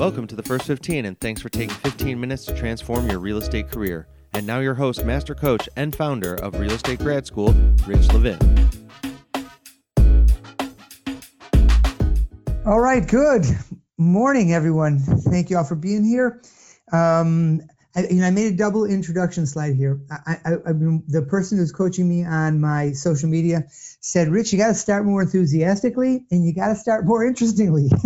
Welcome to the first 15, and thanks for taking 15 minutes to transform your real estate career. And now, your host, master coach, and founder of Real Estate Grad School, Rich Levin. All right, good morning, everyone. Thank you all for being here. Um, I, you know, I made a double introduction slide here. I, I, I, the person who's coaching me on my social media said, "Rich, you got to start more enthusiastically, and you got to start more interestingly."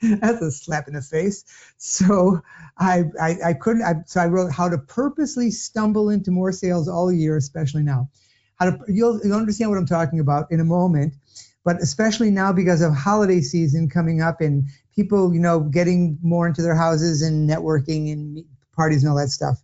That's a slap in the face. So I, I, I couldn't. I, so I wrote how to purposely stumble into more sales all year, especially now. How to you'll, you'll understand what I'm talking about in a moment, but especially now because of holiday season coming up and people, you know, getting more into their houses and networking and parties and all that stuff.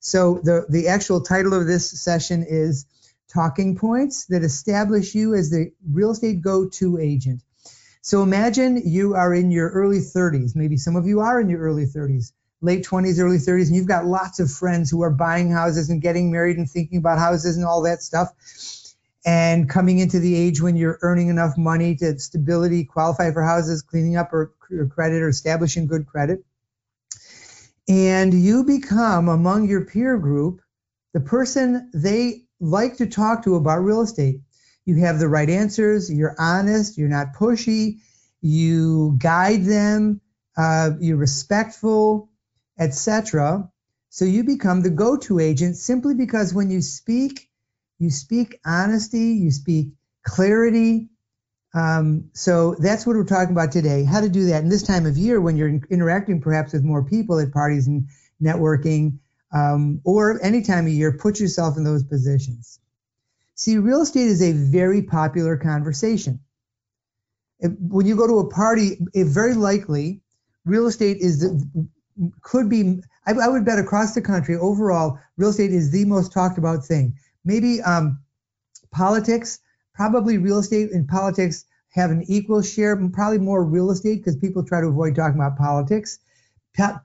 So the the actual title of this session is talking points that establish you as the real estate go-to agent. So imagine you are in your early 30s. Maybe some of you are in your early 30s, late 20s, early 30s, and you've got lots of friends who are buying houses and getting married and thinking about houses and all that stuff. And coming into the age when you're earning enough money to stability, qualify for houses, cleaning up or, or credit or establishing good credit. And you become among your peer group the person they like to talk to about real estate you have the right answers, you're honest, you're not pushy, you guide them, uh, you're respectful, etc. So you become the go-to agent simply because when you speak, you speak honesty, you speak clarity. Um, so that's what we're talking about today, how to do that in this time of year when you're interacting perhaps with more people at parties and networking, um, or any time of year, put yourself in those positions. See, real estate is a very popular conversation. When you go to a party, it very likely real estate is the, could be. I, I, would bet across the country overall, real estate is the most talked about thing. Maybe um, politics, probably real estate and politics have an equal share. Probably more real estate because people try to avoid talking about politics.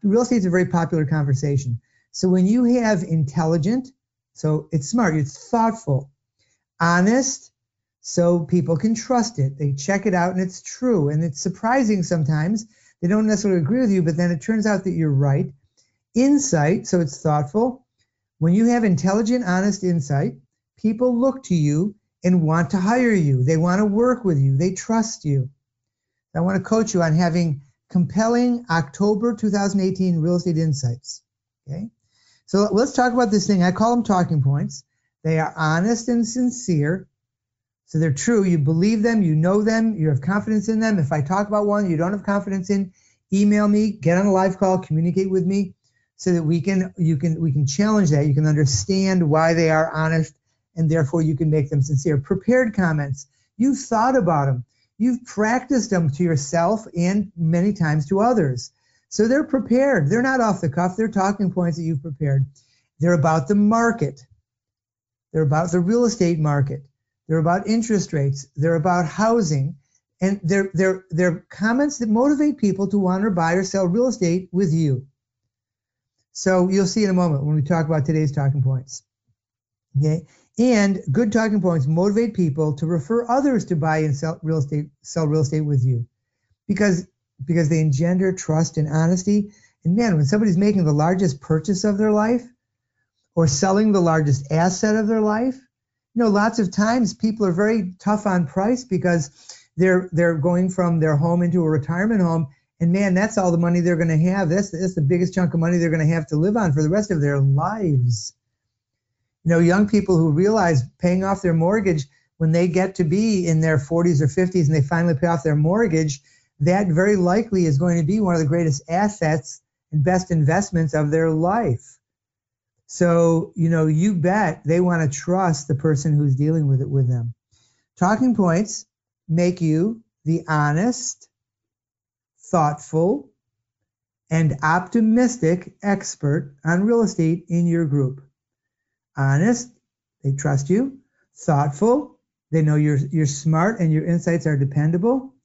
Real estate is a very popular conversation. So when you have intelligent, so it's smart, it's thoughtful, honest so people can trust it. They check it out and it's true. And it's surprising sometimes. They don't necessarily agree with you, but then it turns out that you're right. Insight, so it's thoughtful. When you have intelligent, honest insight, people look to you and want to hire you. They want to work with you. They trust you. I want to coach you on having compelling October 2018 real estate insights. Okay. So let's talk about this thing. I call them talking points. They are honest and sincere. So they're true. You believe them, you know them, you have confidence in them. If I talk about one you don't have confidence in, email me, get on a live call, communicate with me so that we can you can we can challenge that. You can understand why they are honest and therefore you can make them sincere. Prepared comments. You've thought about them. You've practiced them to yourself and many times to others. So they're prepared. They're not off the cuff. They're talking points that you've prepared. They're about the market. They're about the real estate market. They're about interest rates. They're about housing. And they're, they're, they're comments that motivate people to want to buy or sell real estate with you. So you'll see in a moment when we talk about today's talking points. Okay. And good talking points motivate people to refer others to buy and sell real estate, sell real estate with you. Because because they engender trust and honesty. And man, when somebody's making the largest purchase of their life, or selling the largest asset of their life. You know, lots of times people are very tough on price because they're they're going from their home into a retirement home, and man, that's all the money they're going to have. That's that's the biggest chunk of money they're going to have to live on for the rest of their lives. You know, young people who realize paying off their mortgage when they get to be in their 40s or 50s and they finally pay off their mortgage, that very likely is going to be one of the greatest assets and best investments of their life. So, you know, you bet they want to trust the person who's dealing with it with them. Talking points make you the honest, thoughtful, and optimistic expert on real estate in your group. Honest, they trust you. Thoughtful, they know you're, you're smart and your insights are dependable.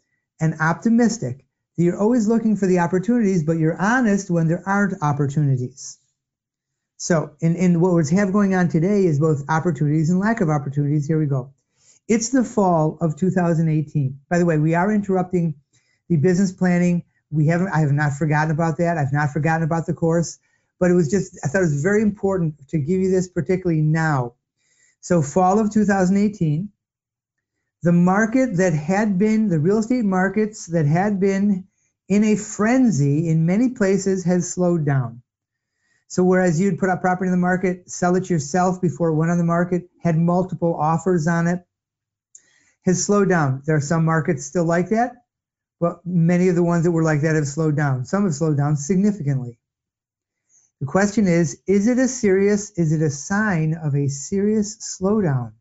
And optimistic, you're always looking for the opportunities, but you're honest when there aren't opportunities. So, in, in what we have going on today is both opportunities and lack of opportunities. Here we go. It's the fall of 2018. By the way, we are interrupting the business planning we haven't, I have not forgotten about that. I've not forgotten about the course, but it was just, I thought it was very important to give you this, particularly now. So, fall of 2018, the market that had been, the real estate markets that had been in a frenzy in many places has slowed down. So whereas you'd put up property in the market, sell it yourself before it went on the market, had multiple offers on it, has slowed down. There are some markets still like that, but many of the ones that were like that have slowed down. Some have slowed down significantly. The question is, is it a serious, is it a sign of a serious slowdown?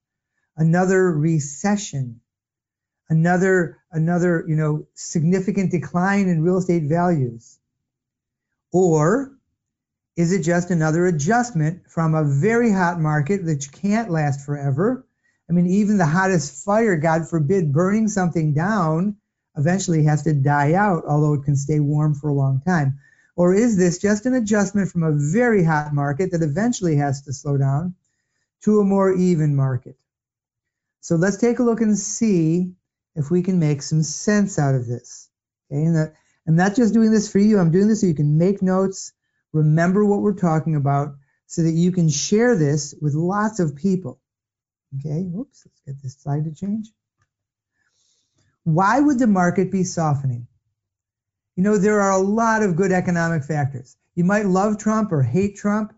Another recession? Another, another, you know, significant decline in real estate values? Or is it just another adjustment from a very hot market that can't last forever? I mean, even the hottest fire, God forbid, burning something down eventually has to die out, although it can stay warm for a long time. Or is this just an adjustment from a very hot market that eventually has to slow down to a more even market? So let's take a look and see if we can make some sense out of this. Okay, and that, I'm not just doing this for you, I'm doing this so you can make notes remember what we're talking about so that you can share this with lots of people. Okay, oops, let's get this slide to change. Why would the market be softening? You know, there are a lot of good economic factors. You might love Trump or hate Trump,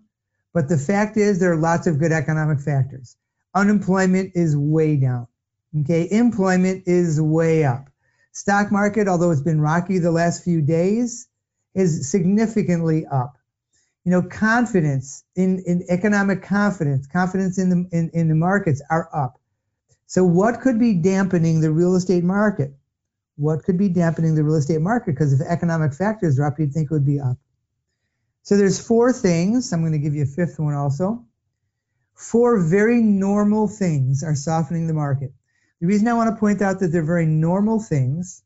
but the fact is there are lots of good economic factors. Unemployment is way down. Okay, employment is way up. Stock market, although it's been rocky the last few days, is significantly up you know, confidence in, in economic confidence, confidence in the in, in the markets are up. So what could be dampening the real estate market? What could be dampening the real estate market? Because if economic factors are up, you'd think it would be up. So there's four things. I'm going to give you a fifth one also. Four very normal things are softening the market. The reason I want to point out that they're very normal things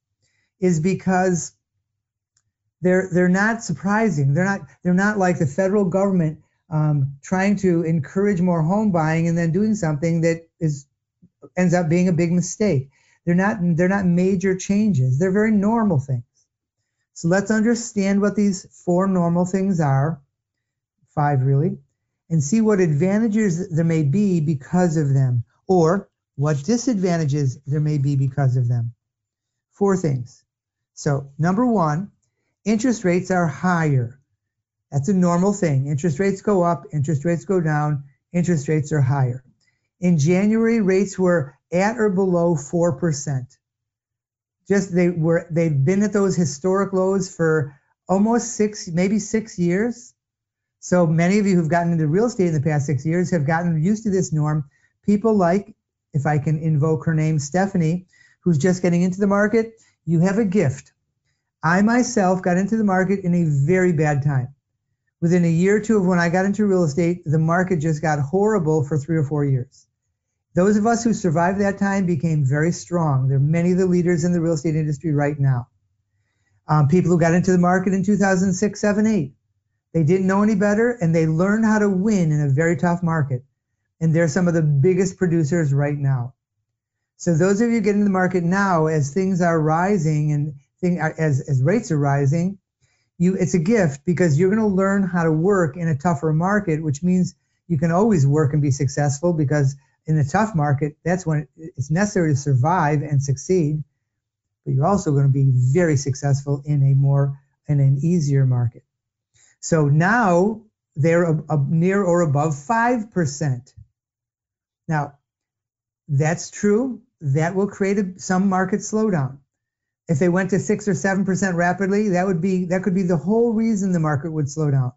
is because they're they're not surprising. They're not they're not like the federal government um, trying to encourage more home buying and then doing something that is ends up being a big mistake. They're not they're not major changes. They're very normal things. So let's understand what these four normal things are, five really, and see what advantages there may be because of them, or what disadvantages there may be because of them. Four things. So number one, interest rates are higher. That's a normal thing. Interest rates go up, interest rates go down, interest rates are higher. In January, rates were at or below 4%. Just they were they've been at those historic lows for almost 6 maybe 6 years. So many of you who've gotten into real estate in the past 6 years have gotten used to this norm. People like if I can invoke her name Stephanie, who's just getting into the market, you have a gift I myself got into the market in a very bad time. Within a year or two of when I got into real estate, the market just got horrible for three or four years. Those of us who survived that time became very strong. There are many of the leaders in the real estate industry right now. Um, people who got into the market in 2006, 7, 8. They didn't know any better and they learned how to win in a very tough market. And they're some of the biggest producers right now. So those of you getting in the market now, as things are rising and thing as as rates are rising, you it's a gift because you're going to learn how to work in a tougher market, which means you can always work and be successful because in a tough market, that's when it's necessary to survive and succeed. But you're also going to be very successful in a more in an easier market. So now they're a, a near or above five percent. Now, that's true. That will create a, some market slowdown if they went to six or seven percent rapidly, that would be that could be the whole reason the market would slow down.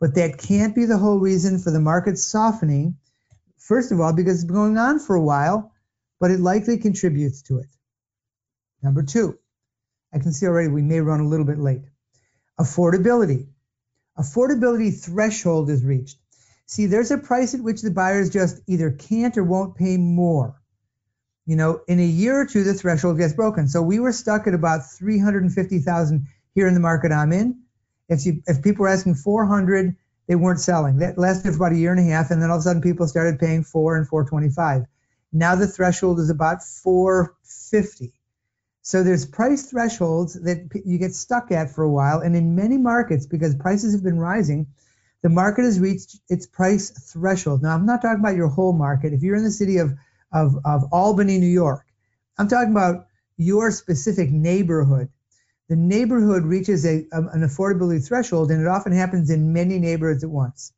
But that can't be the whole reason for the market softening. First of all, because it's been going on for a while, but it likely contributes to it. Number two, I can see already we may run a little bit late. Affordability. Affordability threshold is reached. See, there's a price at which the buyers just either can't or won't pay more you know, in a year or two, the threshold gets broken. So we were stuck at about 350,000 here in the market I'm in. If you, if people were asking 400, they weren't selling. That lasted for about a year and a half, and then all of a sudden people started paying four and 425. Now the threshold is about 450. So there's price thresholds that you get stuck at for a while. And in many markets, because prices have been rising, the market has reached its price threshold. Now, I'm not talking about your whole market. If you're in the city of, of, of Albany, New York, I'm talking about your specific neighborhood. The neighborhood reaches a, um, an affordability threshold, and it often happens in many neighborhoods at once.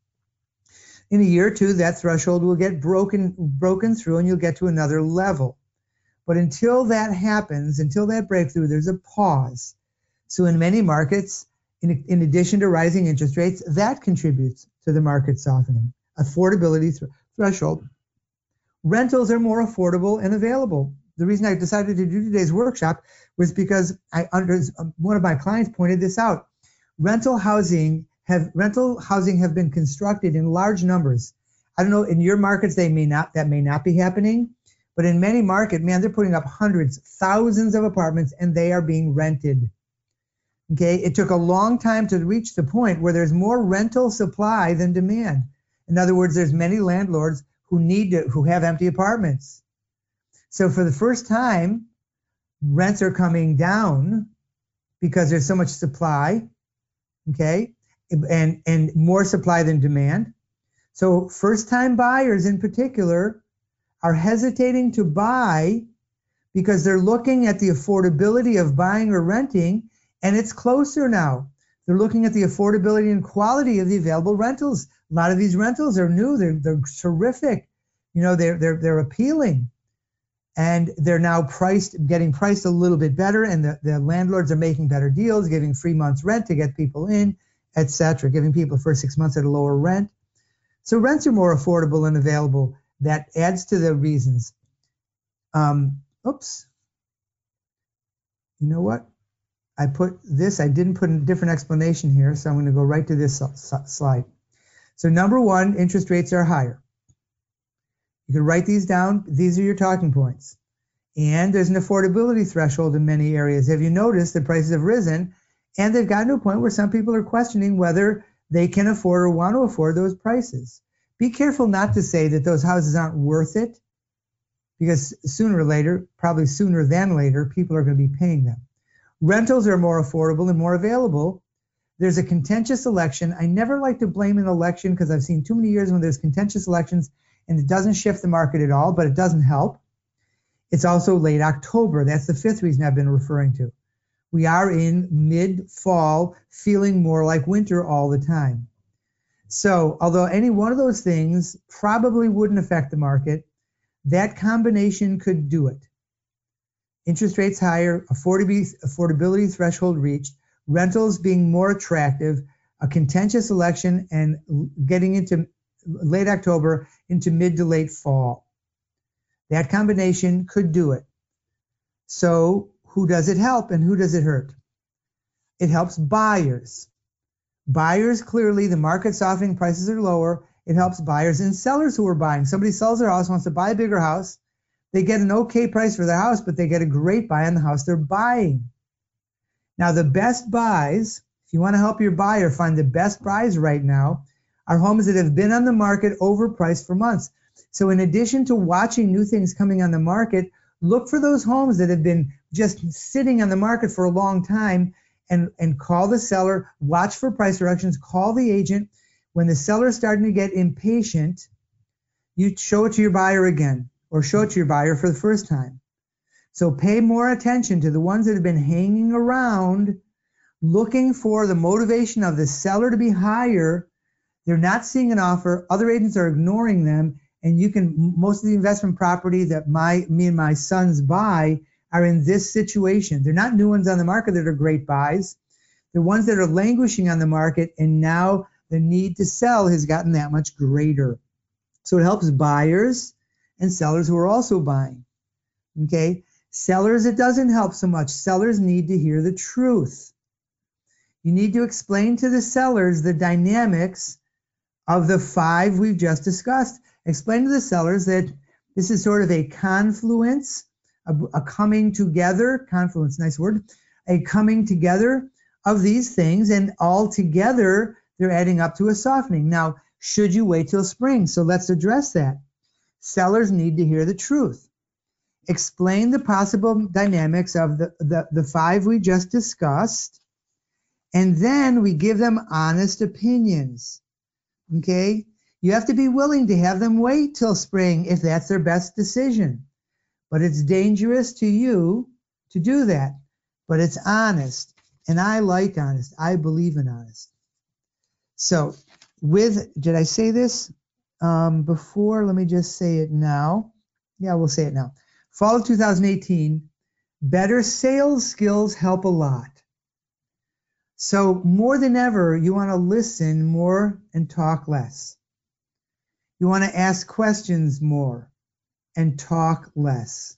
In a year or two, that threshold will get broken, broken through, and you'll get to another level. But until that happens, until that breakthrough, there's a pause. So in many markets, in, in addition to rising interest rates, that contributes to the market softening. Affordability th- threshold. Rentals are more affordable and available. The reason I decided to do today's workshop was because I under one of my clients pointed this out. Rental housing have rental housing have been constructed in large numbers. I don't know in your markets they may not that may not be happening, but in many markets, man, they're putting up hundreds, thousands of apartments and they are being rented. Okay, it took a long time to reach the point where there's more rental supply than demand. In other words, there's many landlords who need to who have empty apartments. So for the first time, rents are coming down because there's so much supply, okay? And and more supply than demand. So first time buyers in particular are hesitating to buy because they're looking at the affordability of buying or renting and it's closer now. They're looking at the affordability and quality of the available rentals. A lot of these rentals are new. They're, they're terrific. You know, they're, they're, they're appealing. And they're now priced, getting priced a little bit better. And the, the landlords are making better deals, giving free months rent to get people in, etc., giving people the first six months at a lower rent. So rents are more affordable and available. That adds to the reasons. Um, oops. You know what? I put this, I didn't put a different explanation here, so I'm going to go right to this slide. So number one, interest rates are higher. You can write these down. These are your talking points. And there's an affordability threshold in many areas. Have you noticed that prices have risen and they've gotten to a point where some people are questioning whether they can afford or want to afford those prices? Be careful not to say that those houses aren't worth it because sooner or later, probably sooner than later, people are going to be paying them. Rentals are more affordable and more available. There's a contentious election. I never like to blame an election because I've seen too many years when there's contentious elections and it doesn't shift the market at all, but it doesn't help. It's also late October. That's the fifth reason I've been referring to. We are in mid fall, feeling more like winter all the time. So, although any one of those things probably wouldn't affect the market, that combination could do it interest rates higher, affordability, threshold reached, rentals being more attractive, a contentious election, and getting into late October into mid to late fall. That combination could do it. So, who does it help and who does it hurt? It helps buyers. Buyers clearly, the market softening, prices are lower. It helps buyers and sellers who are buying. Somebody sells their house, wants to buy a bigger house they get an okay price for their house, but they get a great buy on the house they're buying. Now, the best buys, if you want to help your buyer find the best buys right now, are homes that have been on the market overpriced for months. So, in addition to watching new things coming on the market, look for those homes that have been just sitting on the market for a long time and, and call the seller, watch for price reductions, call the agent. When the seller is starting to get impatient, you show it to your buyer again or show it to your buyer for the first time. So pay more attention to the ones that have been hanging around looking for the motivation of the seller to be higher. They're not seeing an offer. Other agents are ignoring them. And you can, most of the investment property that my, me and my sons buy are in this situation. They're not new ones on the market that are great buys. The ones that are languishing on the market and now the need to sell has gotten that much greater. So it helps buyers and sellers who are also buying. Okay? Sellers, it doesn't help so much. Sellers need to hear the truth. You need to explain to the sellers the dynamics of the five we've just discussed. Explain to the sellers that this is sort of a confluence, a, a coming together, confluence, nice word, a coming together of these things, and all together they're adding up to a softening. Now, should you wait till spring? So let's address that. Sellers need to hear the truth. Explain the possible dynamics of the, the, the five we just discussed, and then we give them honest opinions. Okay? You have to be willing to have them wait till spring if that's their best decision. But it's dangerous to you to do that. But it's honest. And I like honest. I believe in honest. So, with, did I say this um, before? Let me just say it now. Yeah, we'll say it now. Fall of 2018, better sales skills help a lot. So, more than ever, you want to listen more and talk less. You want to ask questions more and talk less.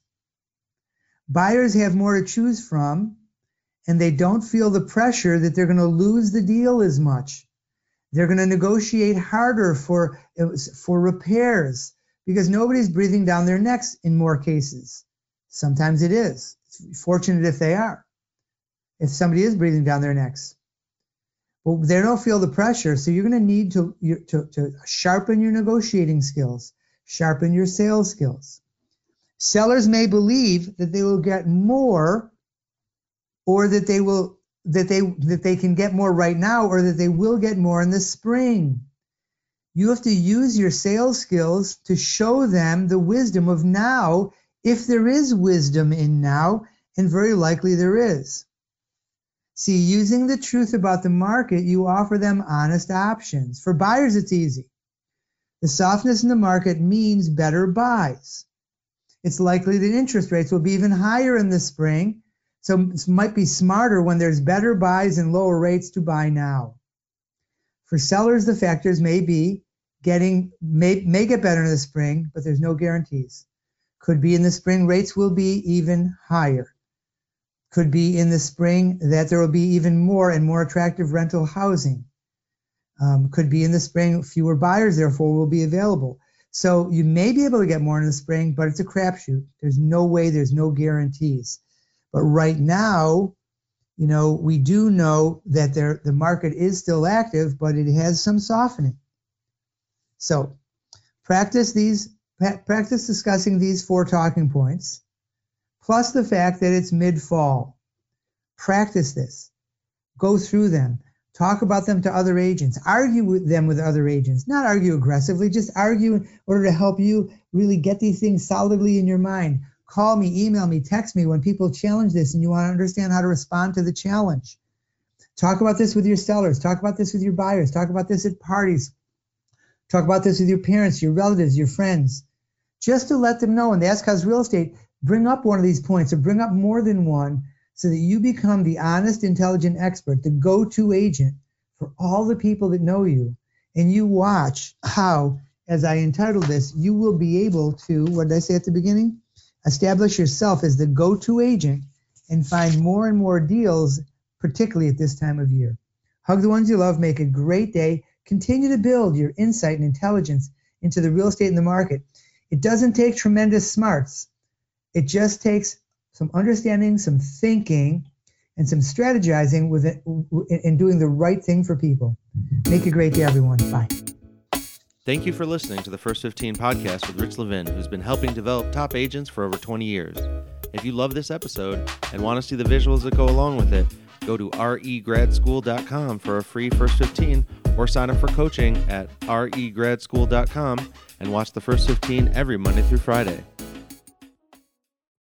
Buyers have more to choose from, and they don't feel the pressure that they're going to lose the deal as much. They're going to negotiate harder for, for repairs because nobody's breathing down their necks in more cases. Sometimes it is. It's fortunate if they are, if somebody is breathing down their necks. Well, they don't feel the pressure, so you're going to need to, to, to sharpen your negotiating skills, sharpen your sales skills. Sellers may believe that they will get more or that they will that they that they can get more right now or that they will get more in the spring. You have to use your sales skills to show them the wisdom of now, if there is wisdom in now, and very likely there is. See, using the truth about the market, you offer them honest options. For buyers, it's easy. The softness in the market means better buys. It's likely that interest rates will be even higher in the spring, so it might be smarter when there's better buys and lower rates to buy now. For sellers, the factors may be getting may, may get better in the spring, but there's no guarantees. Could be in the spring rates will be even higher. Could be in the spring that there will be even more and more attractive rental housing. Um, could be in the spring fewer buyers therefore will be available. So you may be able to get more in the spring, but it's a crapshoot. There's no way. There's no guarantees. But right now, you know, we do know that there, the market is still active, but it has some softening. So practice these, practice discussing these four talking points, plus the fact that it's mid-fall. Practice this. Go through them. Talk about them to other agents. Argue with them with other agents. Not argue aggressively, just argue in order to help you really get these things solidly in your mind call me, email me, text me when people challenge this and you want to understand how to respond to the challenge. Talk about this with your sellers. Talk about this with your buyers. Talk about this at parties. Talk about this with your parents, your relatives, your friends, just to let them know. And the Ask How's Real Estate, bring up one of these points or bring up more than one so that you become the honest, intelligent expert, the go to agent for all the people that know you. And you watch how, as I entitled this, you will be able to, what did I say at the beginning? Establish yourself as the go to agent and find more and more deals, particularly at this time of year. Hug the ones you love, make a great day. Continue to build your insight and intelligence into the real estate and the market. It doesn't take tremendous smarts, it just takes some understanding, some thinking, and some strategizing with it and doing the right thing for people. Make a great day, everyone. Bye. Thank you for listening to the First 15 podcast with Rich Levin, who's been helping develop top agents for over 20 years. If you love this episode and want to see the visuals that go along with it, go to regradschool.com for a free First 15 or sign up for coaching at regradschool.com and watch the First 15 every Monday through Friday.